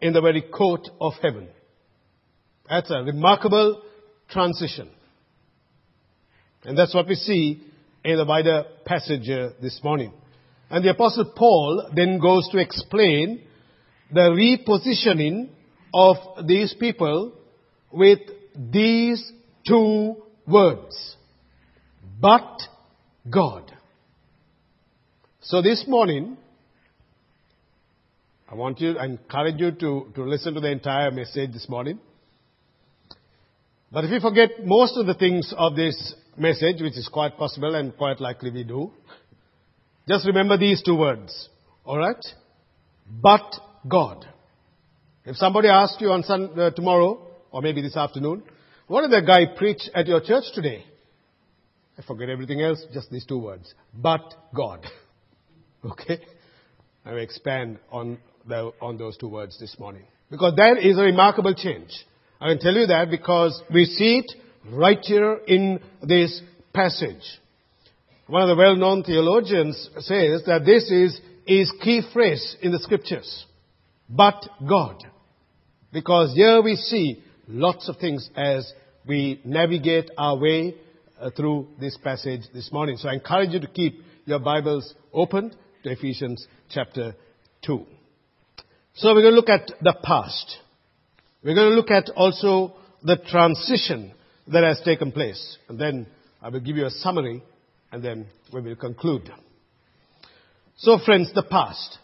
in the very court of heaven. That's a remarkable transition. And that's what we see in the wider passage uh, this morning. And the apostle Paul then goes to explain the repositioning of these people with these two words. But God. So this morning, I want you, I encourage you to, to listen to the entire message this morning. But if you forget most of the things of this message, which is quite possible and quite likely we do, just remember these two words. Alright? But God. If somebody asks you on sun, uh, tomorrow, or maybe this afternoon, what did the guy preach at your church today? I forget everything else, just these two words. But God. okay? I will expand on, on those two words this morning. Because that is a remarkable change. I can tell you that because we see it right here in this passage. One of the well-known theologians says that this is his key phrase in the scriptures. But God. Because here we see lots of things as we navigate our way uh, through this passage this morning. So I encourage you to keep your Bibles open to Ephesians chapter 2. So we're going to look at the past. We're going to look at also the transition that has taken place. And then I will give you a summary and then we will conclude. So friends, the past.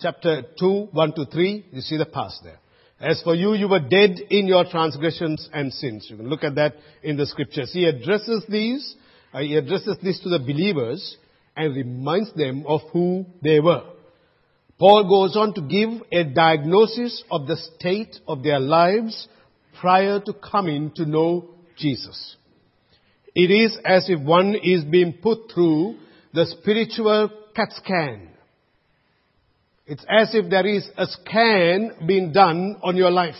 Chapter 2, 1 to 3, you see the past there. As for you, you were dead in your transgressions and sins. You can look at that in the scriptures. He addresses these, uh, he addresses this to the believers and reminds them of who they were. Paul goes on to give a diagnosis of the state of their lives prior to coming to know Jesus. It is as if one is being put through the spiritual CAT scan. It's as if there is a scan being done on your life.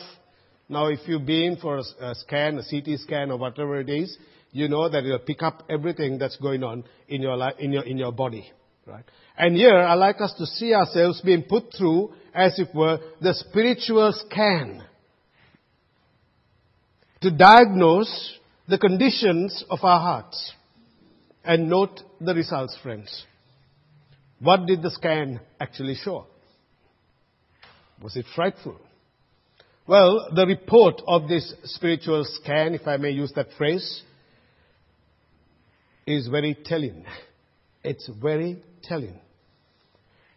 Now, if you've been for a, scan, a CT scan, or whatever it is, you know that it'll pick up everything that's going on in your life, in your, in your body. Right? And here, I like us to see ourselves being put through, as it were, the spiritual scan. To diagnose the conditions of our hearts. And note the results, friends. What did the scan actually show? Was it frightful? Well, the report of this spiritual scan, if I may use that phrase, is very telling. It's very telling.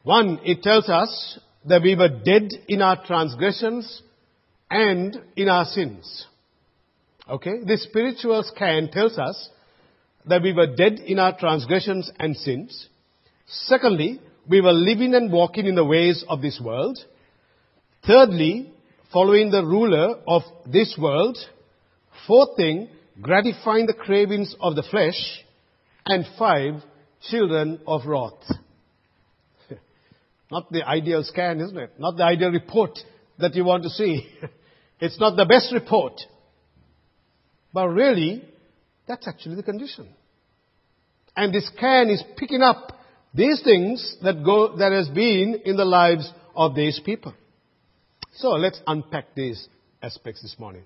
One, it tells us that we were dead in our transgressions and in our sins. Okay? This spiritual scan tells us that we were dead in our transgressions and sins. Secondly, we were living and walking in the ways of this world. Thirdly, following the ruler of this world. Fourth thing, gratifying the cravings of the flesh. And five, children of wrath. Not the ideal scan, isn't it? Not the ideal report that you want to see. It's not the best report. But really, that's actually the condition. And this scan is picking up these things that go, that has been in the lives of these people. So let's unpack these aspects this morning.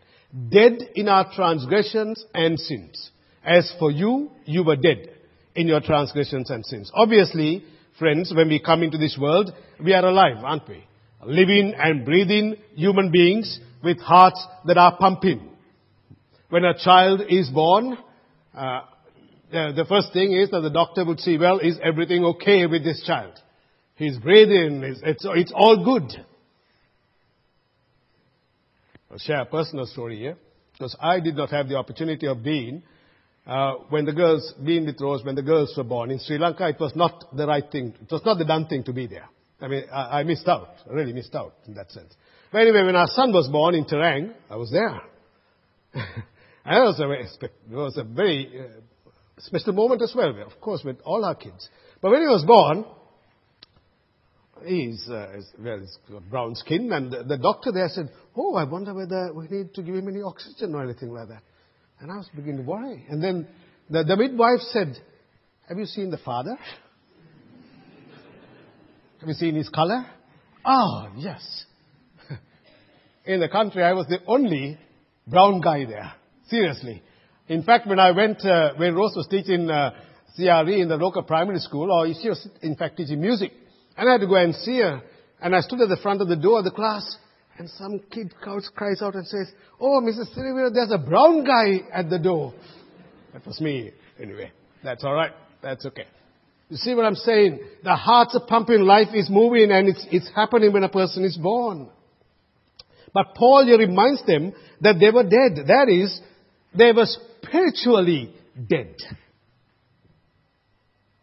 Dead in our transgressions and sins. As for you, you were dead in your transgressions and sins. Obviously, friends, when we come into this world, we are alive, aren't we? Living and breathing human beings with hearts that are pumping. When a child is born, uh, the first thing is that the doctor would see, well, is everything okay with this child? He's breathing, it's, it's, it's all good. I'll share a personal story here, because I did not have the opportunity of being, uh, when the girls, being with Rose, when the girls were born in Sri Lanka, it was not the right thing, it was not the done thing to be there. I mean, I, I missed out, really missed out in that sense. But anyway, when our son was born in Terang, I was there. And was a very, it was a very uh, special moment as well, of course, with all our kids. But when he was born, he's, uh, well, he's got brown skin, and the, the, doctor there said, "Oh, I wonder whether we need to give him any oxygen or anything like that." And I was beginning to worry. And then the, the midwife said, "Have you seen the father? Have you seen his color?" Oh, yes. in the country, I was the only brown guy there. Seriously. In fact, when I went, uh, when Rose was teaching uh, CRE in the local primary school, or she was in fact teaching music, and I had to go and see her, and I stood at the front of the door of the class, and some kid cries out and says, Oh, Mrs. Silvia, there's a brown guy at the door. That was me. Anyway, that's alright. That's okay. You see what I'm saying? The hearts pumping, life is moving, and it's, it's happening when a person is born. But Paul here reminds them that they were dead. That is, they were spiritually dead.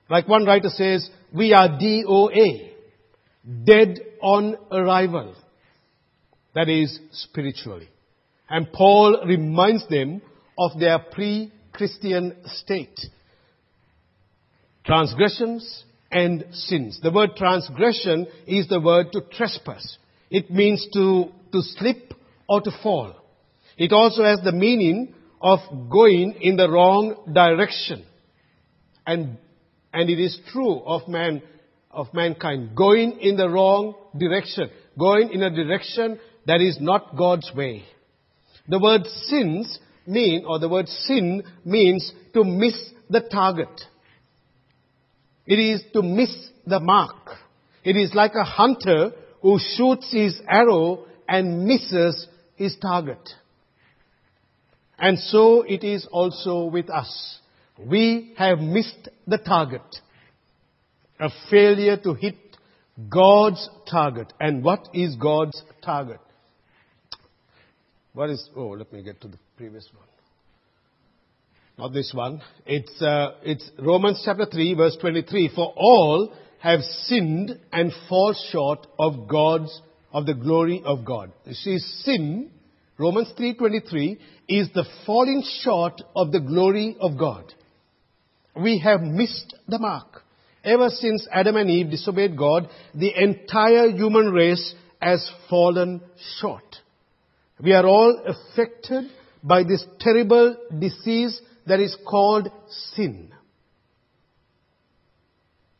Like one writer says, we are DOA, dead on arrival. That is spiritually. And Paul reminds them of their pre-Christian state. Transgressions and sins. The word transgression is the word to trespass. It means to, to slip or to fall. It also has the meaning of going in the wrong direction. And, and it is true of man, of mankind. Going in the wrong direction. Going in a direction that is not God's way. The word sins mean, or the word sin means to miss the target. It is to miss the mark. It is like a hunter who shoots his arrow and misses his target. And so it is also with us. We have missed the target. A failure to hit God's target. And what is God's target? What is, oh, let me get to the previous one. Not this one. It's, uh, it's Romans chapter 3 verse 23. For all have sinned and fall short of God's, of the glory of God. You see, sin, Romans 3.23, is the falling short of the glory of God. We have missed the mark. Ever since Adam and Eve disobeyed God, the entire human race has fallen short. We are all affected by this terrible disease that is called sin.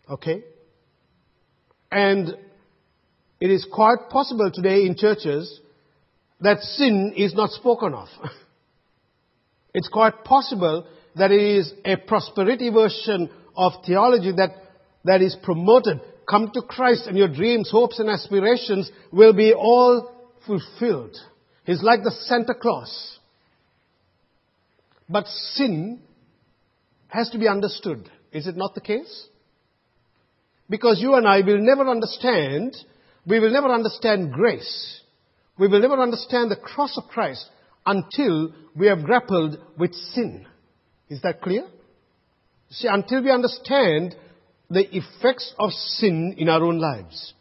Okay? And it is quite possible today in churches that sin is not spoken of. it's quite possible that it is a prosperity version of theology that, that is promoted. Come to Christ and your dreams, hopes and aspirations will be all fulfilled. He's like the Santa Claus. But sin has to be understood. Is it not the case? Because you and I will never understand, we will never understand grace. We will never understand the cross of Christ until we have grappled with sin. Is that clear? See, until we understand the effects of sin in our own lives.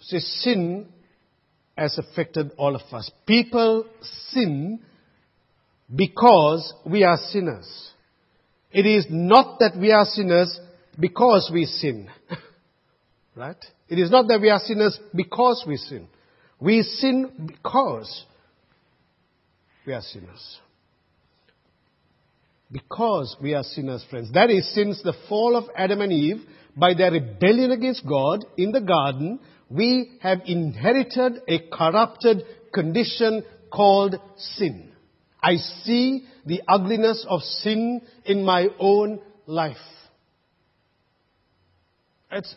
See, sin has affected all of us. People sin because we are sinners. It is not that we are sinners because we sin. right? It is not that we are sinners because we sin. We sin because we are sinners. Because we are sinners, friends. That is, since the fall of Adam and Eve, by their rebellion against God in the garden, we have inherited a corrupted condition called sin. I see the ugliness of sin in my own life. It's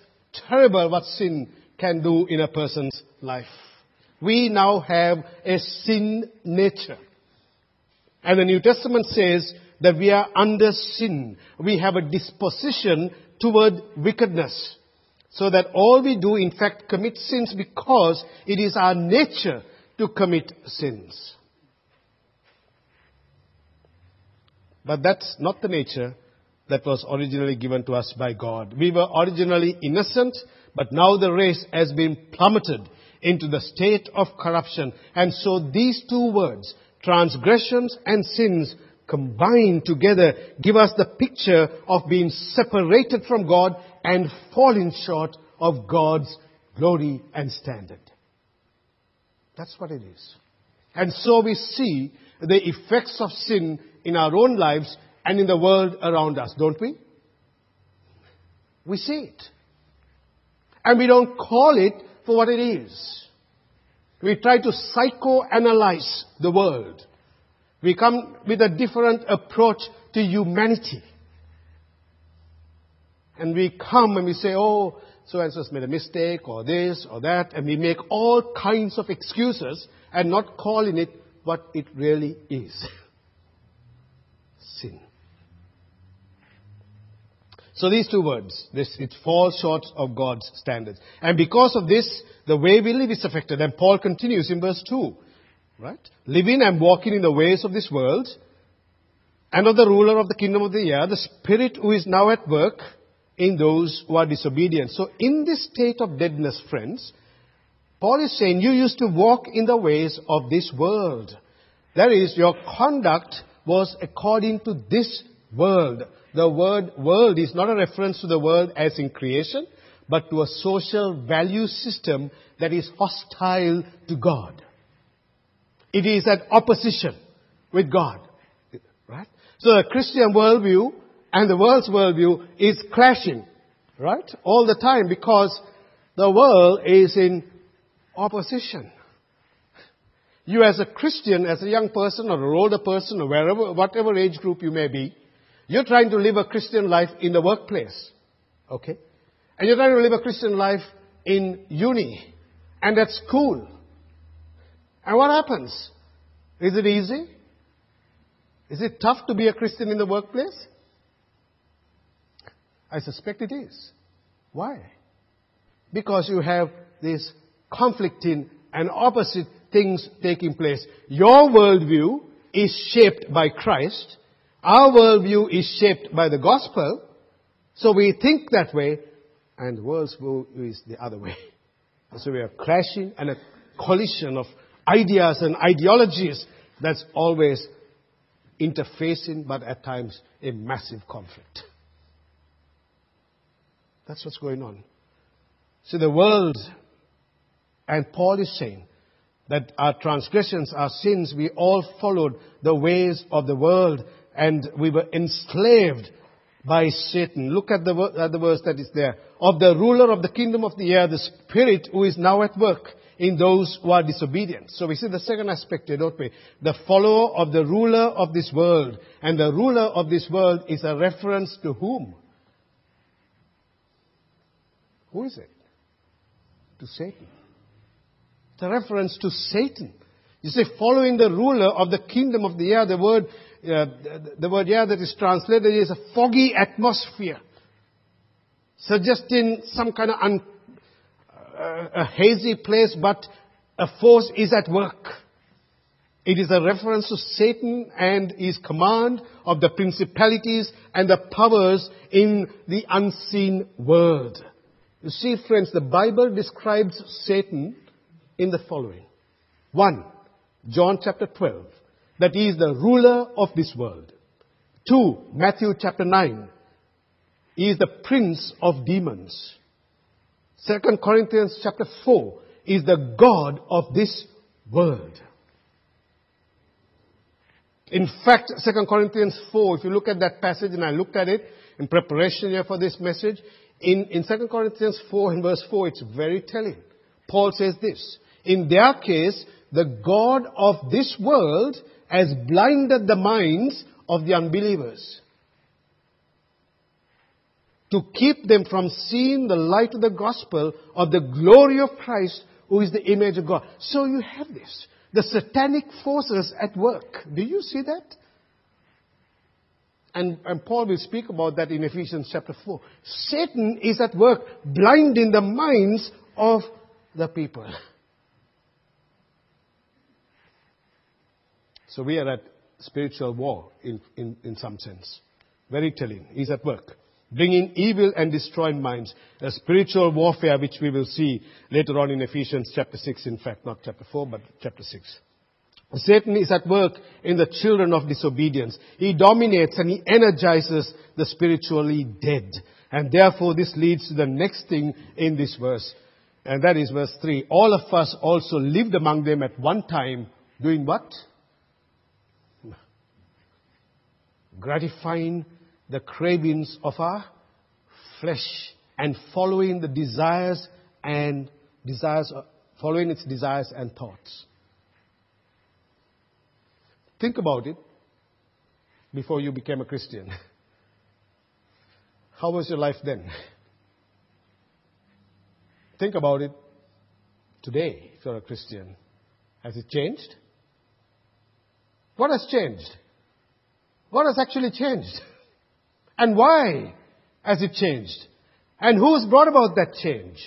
terrible what sin can do in a person's life. We now have a sin nature. And the New Testament says that we are under sin. We have a disposition toward wickedness. So that all we do, in fact, commit sins because it is our nature to commit sins. But that's not the nature that was originally given to us by God. We were originally innocent, but now the race has been plummeted into the state of corruption. And so these two words, transgressions and sins, combined together give us the picture of being separated from God and falling short of God's glory and standard. That's what it is. And so we see the effects of sin in our own lives and in the world around us, don't we? We see it. And we don't call it for what it is. We try to psychoanalyze the world. We come with a different approach to humanity. And we come and we say, oh, so and so's made a mistake, or this, or that, and we make all kinds of excuses and not calling it what it really is. Sin. So these two words, this, it falls short of God's standards. And because of this, the way we live is affected. And Paul continues in verse 2, right? Living and walking in the ways of this world, and of the ruler of the kingdom of the air, the spirit who is now at work in those who are disobedient. So in this state of deadness, friends, Paul is saying you used to walk in the ways of this world. That is, your conduct was according to this world. The word world is not a reference to the world as in creation, but to a social value system that is hostile to God. It is at opposition with God. Right? So the Christian worldview and the world's worldview is clashing. Right? All the time because the world is in opposition. You as a Christian, as a young person or an older person or wherever, whatever age group you may be, you're trying to live a Christian life in the workplace. Okay? And you're trying to live a Christian life in uni and at school. And what happens? Is it easy? Is it tough to be a Christian in the workplace? I suspect it is. Why? Because you have these conflicting and opposite things taking place. Your worldview is shaped by Christ. Our worldview is shaped by the gospel. So we think that way, and the world's view is the other way. So we are clashing and a collision of ideas and ideologies that's always interfacing, but at times a massive conflict. That's what's going on. So the world, and Paul is saying, that our transgressions, our sins, we all followed the ways of the world and we were enslaved by Satan. Look at the, at the verse that is there. Of the ruler of the kingdom of the air, the spirit who is now at work in those who are disobedient. So we see the second aspect here, don't we? The follower of the ruler of this world. And the ruler of this world is a reference to whom? Who is it? To Satan. It's a reference to Satan. You see, following the ruler of the kingdom of the air, the word, uh, the word air that is translated is a foggy atmosphere, suggesting some kind of un, uh, a hazy place, but a force is at work. It is a reference to Satan and his command of the principalities and the powers in the unseen world. You see, friends, the Bible describes Satan in the following. One, John chapter 12, that he is the ruler of this world. Two, Matthew chapter 9, he is the prince of demons. Second Corinthians chapter 4 is the God of this world. In fact, 2 Corinthians 4, if you look at that passage, and I looked at it in preparation here for this message, in, in 2 Corinthians 4 and verse 4, it's very telling. Paul says this, in their case, the God of this world has blinded the minds of the unbelievers to keep them from seeing the light of the gospel of the glory of Christ who is the image of God. So you have this. The satanic forces at work. Do you see that? And, and, Paul will speak about that in Ephesians chapter 4. Satan is at work blinding the minds of the people. So we are at spiritual war in, in, in some sense. Very telling. He's at work. Bringing evil and destroying minds. A spiritual warfare which we will see later on in Ephesians chapter 6, in fact, not chapter 4, but chapter 6. Satan is at work in the children of disobedience. He dominates and he energizes the spiritually dead. And therefore this leads to the next thing in this verse. And that is verse 3. All of us also lived among them at one time doing what? gratifying the cravings of our flesh and following the desires and desires following its desires and thoughts. Think about it before you became a Christian. How was your life then? Think about it today if you're a Christian. Has it changed? What has changed? What has actually changed? And why has it changed? And who's brought about that change?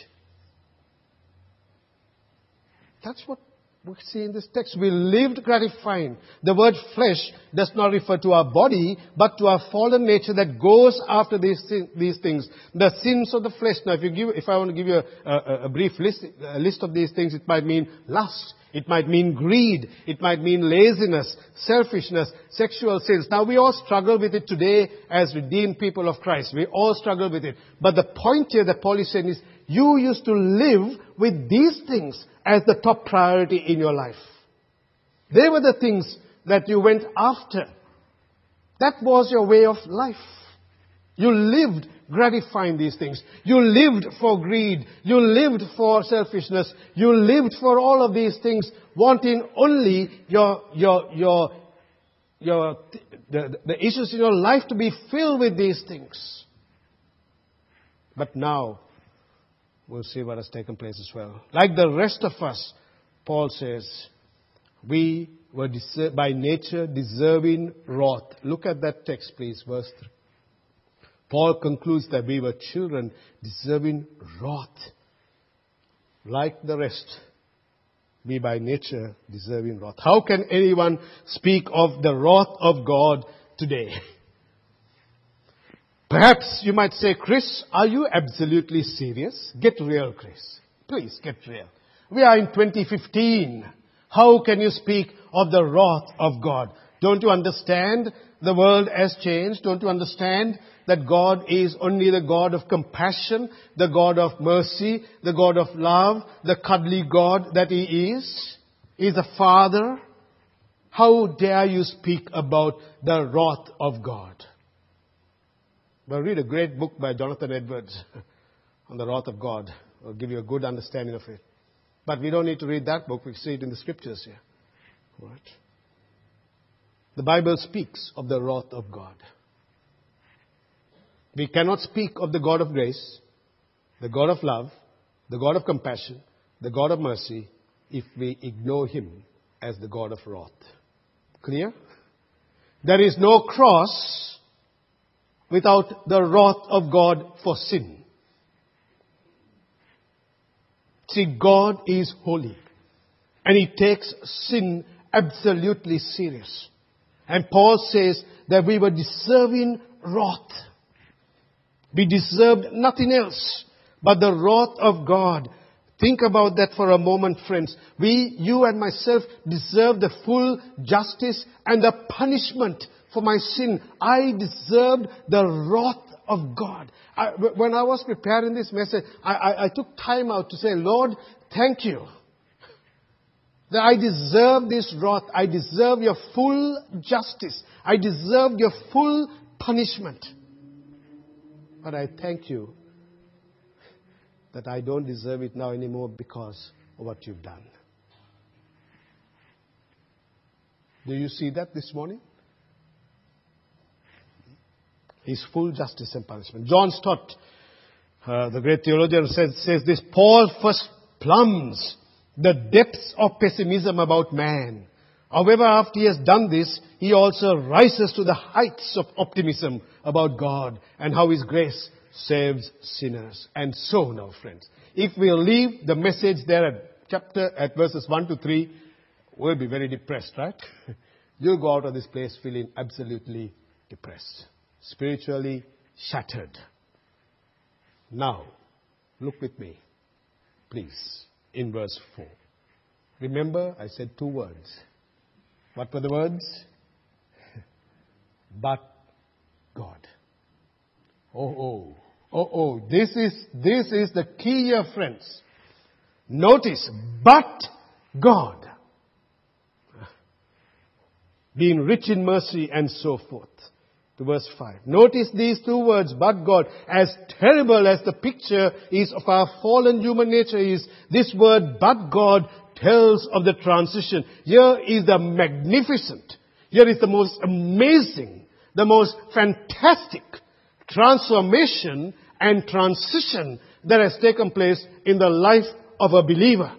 That's what we see in this text. We lived gratifying. The word flesh does not refer to our body, but to our fallen nature that goes after these, these things. The sins of the flesh. Now, if you give, if I want to give you a, a, a brief list, a list of these things, it might mean lust. It might mean greed. It might mean laziness, selfishness, sexual sins. Now we all struggle with it today as redeemed people of Christ. We all struggle with it. But the point here that Paul is saying is, you used to live with these things as the top priority in your life. They were the things that you went after. That was your way of life. You lived gratifying these things. You lived for greed. You lived for selfishness. You lived for all of these things, wanting only your, your, your, your, the, the issues in your life to be filled with these things. But now, we'll see what has taken place as well. Like the rest of us, Paul says, we were by nature deserving wrath. Look at that text, please, verse 3. Paul concludes that we were children deserving wrath. Like the rest, we by nature deserving wrath. How can anyone speak of the wrath of God today? Perhaps you might say, Chris, are you absolutely serious? Get real, Chris. Please get real. We are in 2015. How can you speak of the wrath of God? Don't you understand the world has changed? Don't you understand that God is only the God of compassion, the God of mercy, the God of love, the cuddly God that He is? He is a Father. How dare you speak about the wrath of God? Well, read a great book by Jonathan Edwards on the wrath of God. It'll give you a good understanding of it. But we don't need to read that book. We see it in the scriptures here. Right? The Bible speaks of the wrath of God. We cannot speak of the God of grace, the God of love, the God of compassion, the God of mercy, if we ignore Him as the God of wrath. Clear? There is no cross without the wrath of God for sin. See, God is holy and He takes sin absolutely serious. And Paul says that we were deserving wrath. We deserved nothing else but the wrath of God. Think about that for a moment, friends. We, you and myself, deserve the full justice and the punishment for my sin. I deserved the wrath of God. I, when I was preparing this message, I, I, I took time out to say, Lord, thank you. That I deserve this wrath. I deserve your full justice. I deserve your full punishment. But I thank you that I don't deserve it now anymore because of what you've done. Do you see that this morning? His full justice and punishment. John Stott, uh, the great theologian, says, says this Paul first plumbs the depths of pessimism about man. However, after he has done this, he also rises to the heights of optimism about God and how His grace saves sinners. And so now, friends, if we leave the message there at chapter, at verses 1 to 3, we'll be very depressed, right? You'll go out of this place feeling absolutely depressed spiritually shattered. Now, look with me, please, in verse 4. Remember, I said two words. What were the words? but God. Oh, oh, oh, oh. This is, this is the key here, friends. Notice, but God. Being rich in mercy and so forth to verse 5. Notice these two words, but God. As terrible as the picture is of our fallen human nature is, this word, but God, tells of the transition. Here is the magnificent, here is the most amazing, the most fantastic transformation and transition that has taken place in the life of a believer.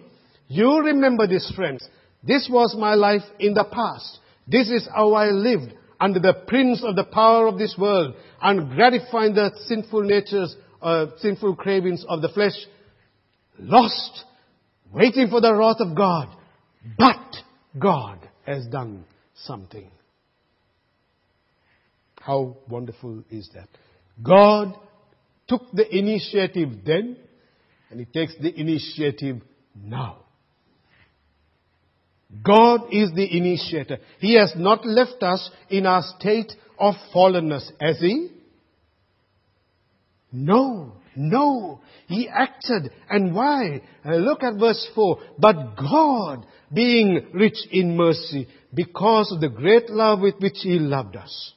You remember this, friends. This was my life in the past. This is how I lived under the prince of the power of this world and gratifying the sinful natures, uh, sinful cravings of the flesh. Lost, waiting for the wrath of God. But God has done something. How wonderful is that? God took the initiative then, and He takes the initiative now. God is the initiator. He has not left us in our state of fallenness, has He? No, no. He acted. And why? Uh, look at verse 4. But God, being rich in mercy, because of the great love with which He loved us.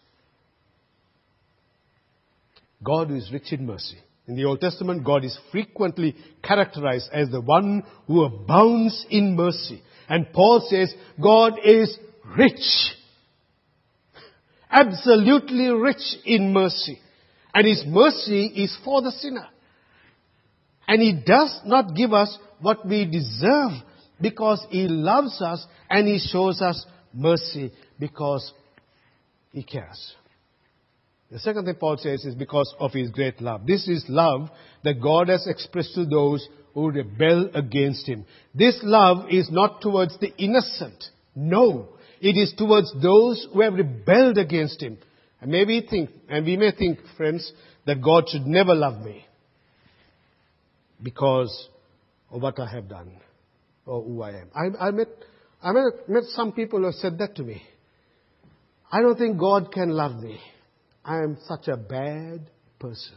God is rich in mercy. In the Old Testament, God is frequently characterized as the one who abounds in mercy. And Paul says, God is rich. Absolutely rich in mercy. And His mercy is for the sinner. And He does not give us what we deserve because He loves us and He shows us mercy because He cares. The second thing Paul says is because of his great love. This is love that God has expressed to those who rebel against him. This love is not towards the innocent. No. It is towards those who have rebelled against him. And maybe think, and we may think, friends, that God should never love me because of what I have done or who I am. I, I met, I met, met some people who have said that to me. I don't think God can love me. I am such a bad person.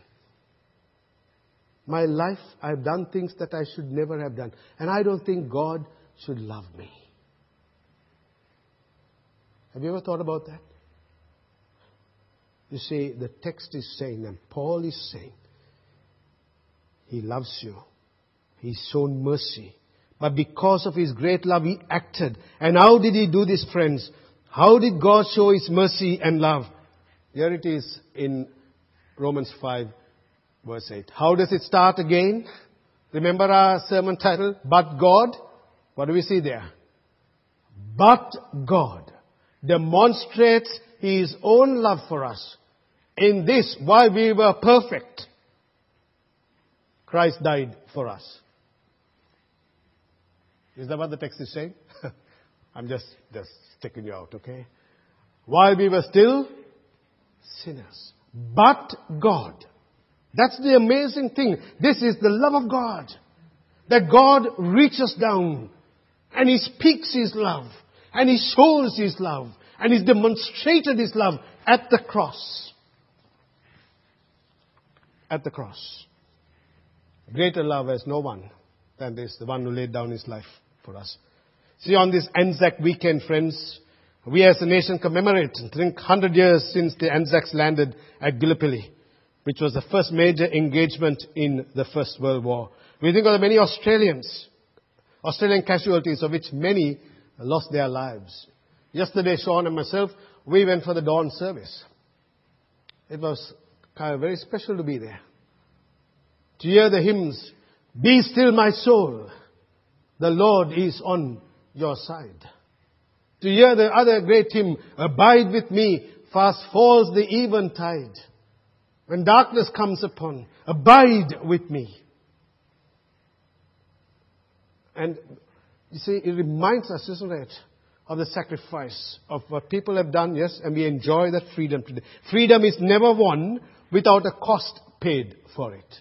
My life, I've done things that I should never have done. And I don't think God should love me. Have you ever thought about that? You see, the text is saying, and Paul is saying, He loves you. He's shown mercy. But because of His great love, He acted. And how did He do this, friends? How did God show His mercy and love? Here it is in Romans 5 verse 8. How does it start again? Remember our sermon title? But God. What do we see there? But God demonstrates His own love for us. In this, while we were perfect, Christ died for us. Is that what the text is saying? I'm just, just taking you out, okay? While we were still sinners. But God. That's the amazing thing. This is the love of God. That God reaches down and He speaks His love and He shows His love and He's demonstrated His love at the cross. At the cross. Greater love has no one than this, the one who laid down His life for us. See, on this Anzac weekend, friends, we as a nation commemorate, I think, 100 years since the Anzacs landed at Gallipoli, which was the first major engagement in the First World War. We think of the many Australians, Australian casualties of which many lost their lives. Yesterday, Sean and myself, we went for the dawn service. It was kind of very special to be there. To hear the hymns, Be still my soul, the Lord is on your side. To hear the other great hymn, Abide with me, fast falls the eventide. When darkness comes upon, abide with me. And you see, it reminds us, isn't it, of the sacrifice of what people have done, yes, and we enjoy that freedom today. Freedom is never won without a cost paid for it.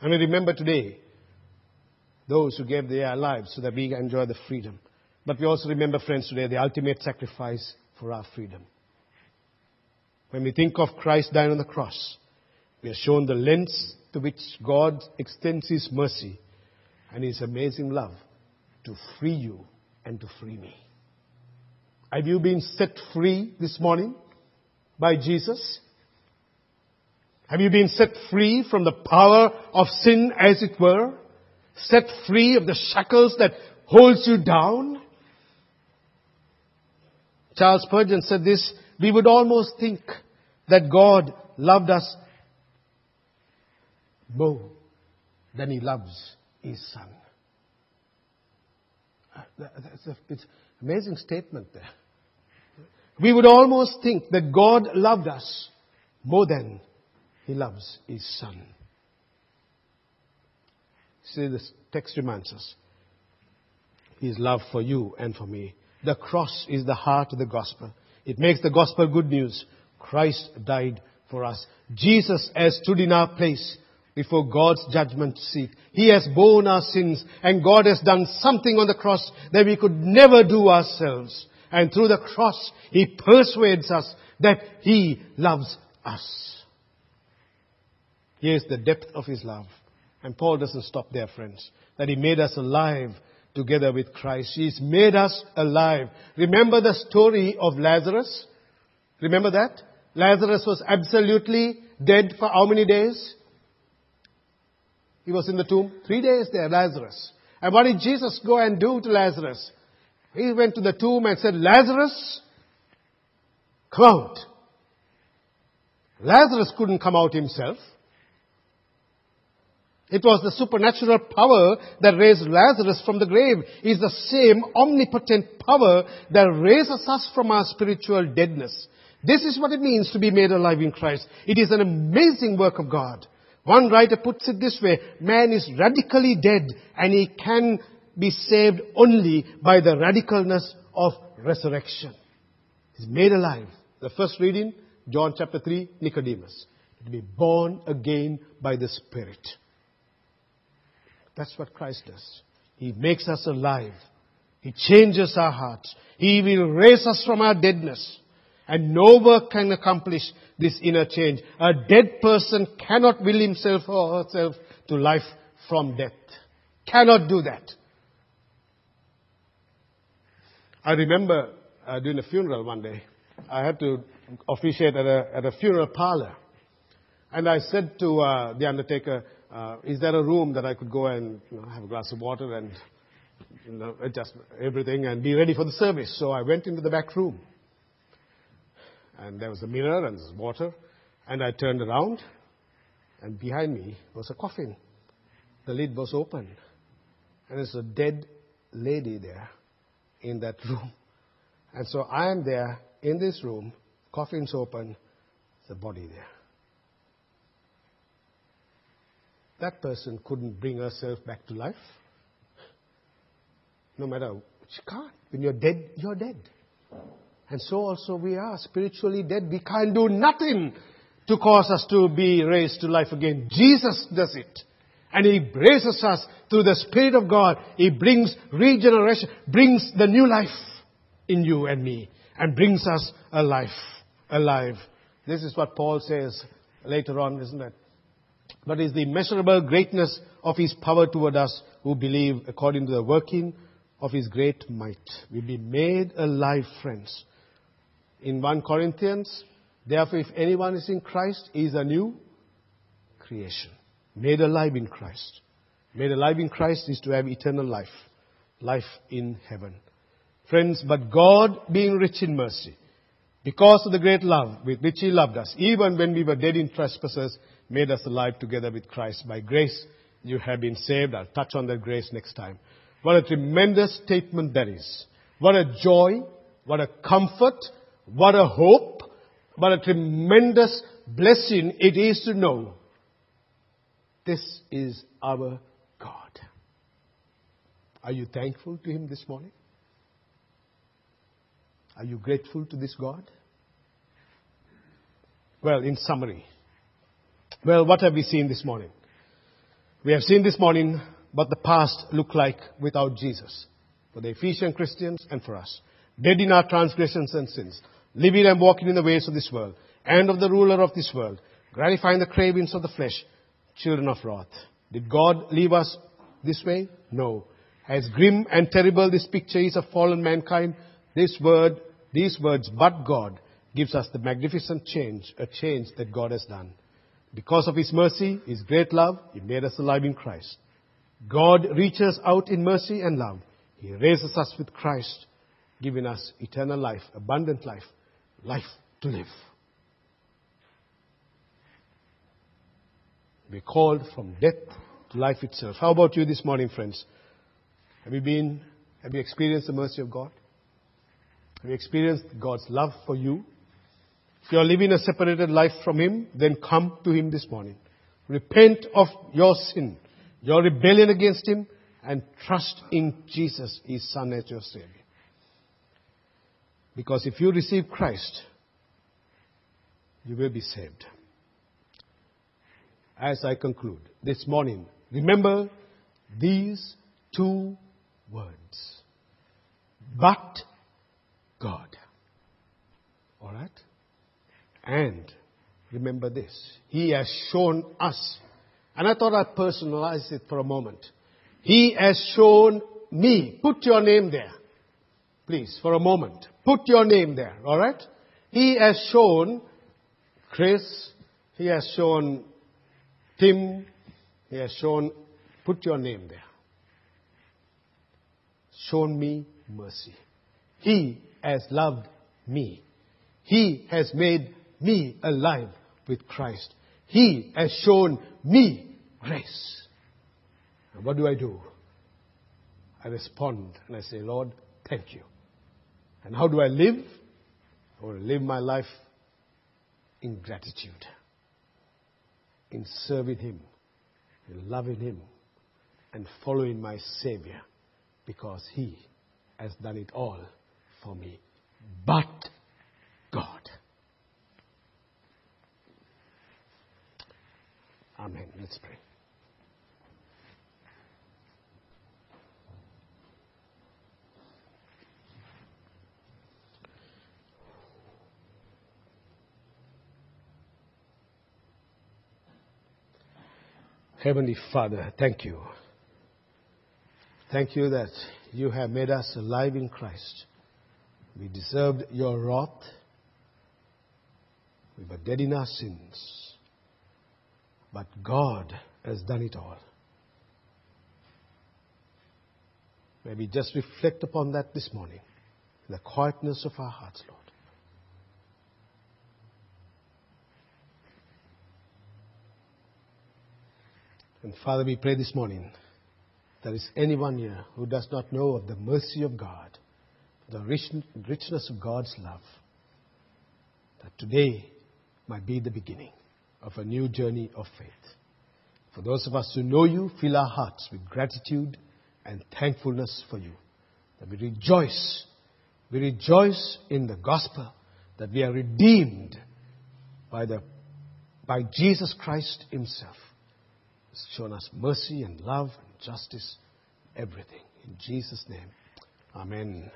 And we remember today those who gave their lives so that we enjoy the freedom. But we also remember, friends, today the ultimate sacrifice for our freedom. When we think of Christ dying on the cross, we are shown the lengths to which God extends His mercy and His amazing love to free you and to free me. Have you been set free this morning by Jesus? Have you been set free from the power of sin as it were? Set free of the shackles that holds you down? Charles Spurgeon said this, we would almost think that God loved us more than he loves his son. That's a, it's an amazing statement there. We would almost think that God loved us more than he loves his son. See, this text reminds us his love for you and for me. The cross is the heart of the gospel. It makes the gospel good news. Christ died for us. Jesus has stood in our place before God's judgment seat. He has borne our sins and God has done something on the cross that we could never do ourselves. And through the cross, He persuades us that He loves us. Here's the depth of His love. And Paul doesn't stop there, friends. That He made us alive together with Christ. He's made us alive. Remember the story of Lazarus? Remember that? Lazarus was absolutely dead for how many days? He was in the tomb. Three days there, Lazarus. And what did Jesus go and do to Lazarus? He went to the tomb and said, Lazarus, come out. Lazarus couldn't come out himself. It was the supernatural power that raised Lazarus from the grave. Is the same omnipotent power that raises us from our spiritual deadness. This is what it means to be made alive in Christ. It is an amazing work of God. One writer puts it this way, man is radically dead and he can be saved only by the radicalness of resurrection. He's made alive. The first reading, John chapter 3, Nicodemus. To be born again by the Spirit. That's what Christ does. He makes us alive. He changes our hearts. He will raise us from our deadness. And no work can accomplish this inner change. A dead person cannot will himself or herself to life from death. Cannot do that. I remember uh, doing a funeral one day. I had to officiate at a, at a funeral parlor. And I said to uh, the undertaker, Uh, is there a room that I could go and have a glass of water and adjust everything and be ready for the service? So I went into the back room. And there was a mirror and there was water. And I turned around, and behind me was a coffin. The lid was open. And there's a dead lady there in that room. And so I am there in this room, coffin's open, the body there. That person couldn't bring herself back to life. No matter, she can't. When you're dead, you're dead. And so also we are spiritually dead. We can't do nothing to cause us to be raised to life again. Jesus does it. And He raises us through the Spirit of God. He brings regeneration, brings the new life in you and me, and brings us a life, alive. This is what Paul says later on, isn't it? But is the immeasurable greatness of His power toward us who believe according to the working of His great might. We'll be made alive, friends. In 1 Corinthians, therefore if anyone is in Christ, he is a new creation. Made alive in Christ. Made alive in Christ is to have eternal life. Life in heaven. Friends, but God being rich in mercy, because of the great love with which He loved us, even when we were dead in trespasses, made us alive together with Christ. By grace, you have been saved. I'll touch on that grace next time. What a tremendous statement that is. What a joy, what a comfort, what a hope, what a tremendous blessing it is to know this is our God. Are you thankful to Him this morning? Are you grateful to this God? Well, in summary, well, what have we seen this morning? We have seen this morning what the past looked like without Jesus for the Ephesian Christians and for us. Dead in our transgressions and sins, living and walking in the ways of this world and of the ruler of this world, gratifying the cravings of the flesh, children of wrath. Did God leave us this way? No. As grim and terrible this picture is of fallen mankind, this word these words, but God, gives us the magnificent change, a change that God has done. Because of His mercy, His great love, He made us alive in Christ. God reaches out in mercy and love. He raises us with Christ, giving us eternal life, abundant life, life to live. We're called from death to life itself. How about you this morning, friends? Have you been, have you experienced the mercy of God? Have you experienced God's love for you? If you are living a separated life from Him, then come to Him this morning. Repent of your sin, your rebellion against Him, and trust in Jesus, His Son, as your Savior. Because if you receive Christ, you will be saved. As I conclude this morning, remember these two words. But God. Alright? And remember this. He has shown us. And I thought I'd personalize it for a moment. He has shown me. Put your name there. Please, for a moment. Put your name there. Alright? He has shown Chris. He has shown Tim. He has shown, put your name there. Shown me mercy. He has loved me. He has made me alive with Christ. He has shown me grace. And what do I do? I respond and I say, Lord, thank you. And how do I live? I will live my life in gratitude, in serving Him, in loving Him, and following my Savior because He has done it all for me. But God. Amen. Let's pray. Heavenly Father, thank you. Thank you that you have made us alive in Christ. We deserved your wrath. We were dead in our sins. But God has done it all. May we just reflect upon that this morning in the quietness of our hearts, Lord. And Father, we pray this morning there is anyone here who does not know of the mercy of God, the richness of God's love, that today might be the beginning of a new journey of faith. For those of us who know you, fill our hearts with gratitude and thankfulness for you. That we rejoice. We rejoice in the gospel that we are redeemed by, the, by Jesus Christ Himself has shown us mercy and love and justice, everything. In Jesus' name, Amen.